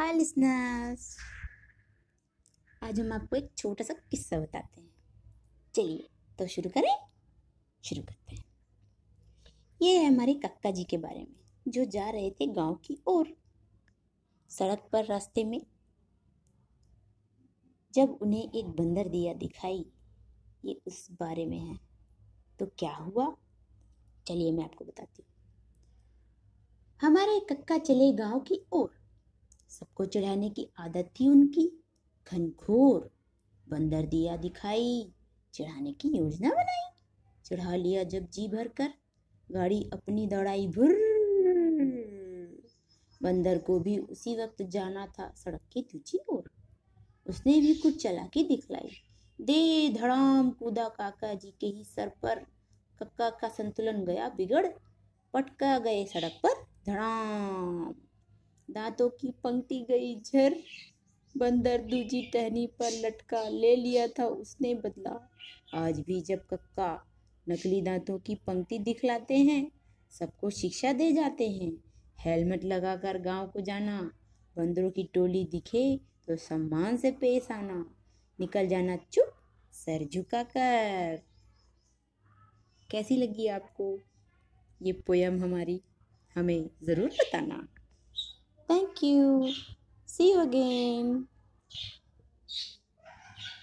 हाय listeners. आज हम आपको एक छोटा सा किस्सा बताते हैं। चलिए तो शुरू करें? शुरू करते हैं। ये है हमारे कक्का जी के बारे में, जो जा रहे थे गाँव की ओर। सड़क पर रास्ते में, जब उन्हें एक बंदर दिया दिखाई, ये उस बारे में है। तो क्या हुआ? चलिए मैं आपको बताती हूँ। हमारे कक्का चले गाँव की ओर। सबको चढ़ाने की आदत थी उनकी। घनघोर बंदर दिया दिखाई, चढ़ाने की योजना बनाई। चढ़ा लिया जब जी भर कर, गाड़ी अपनी दौड़ाई, भुर। बंदर को भी उसी वक्त जाना था सड़क की दूसरी ओर। उसने भी कुछ चला के दिखलाई। दे धड़ाम, कूदा काका जी के ही सर पर। कक्का का संतुलन गया बिगड़, पटका गए सड़क पर, धड़ाम। दांतों की पंक्ति गई। झर बंदर दूजी टहनी पर लटका ले लिया था, उसने बदला। आज भी जब कक्का नकली दांतों की पंक्ति दिखलाते हैं, सबको शिक्षा दे जाते हैं। हेलमेट लगाकर गाँव को जाना, बंदरों की टोली दिखे तो सम्मान से पेश आना। निकल जाना चुप, सर झुका कर कैसी लगी आपको ये पोयम हमारी? हमें ज़रूर बताना। Thank you. See you again.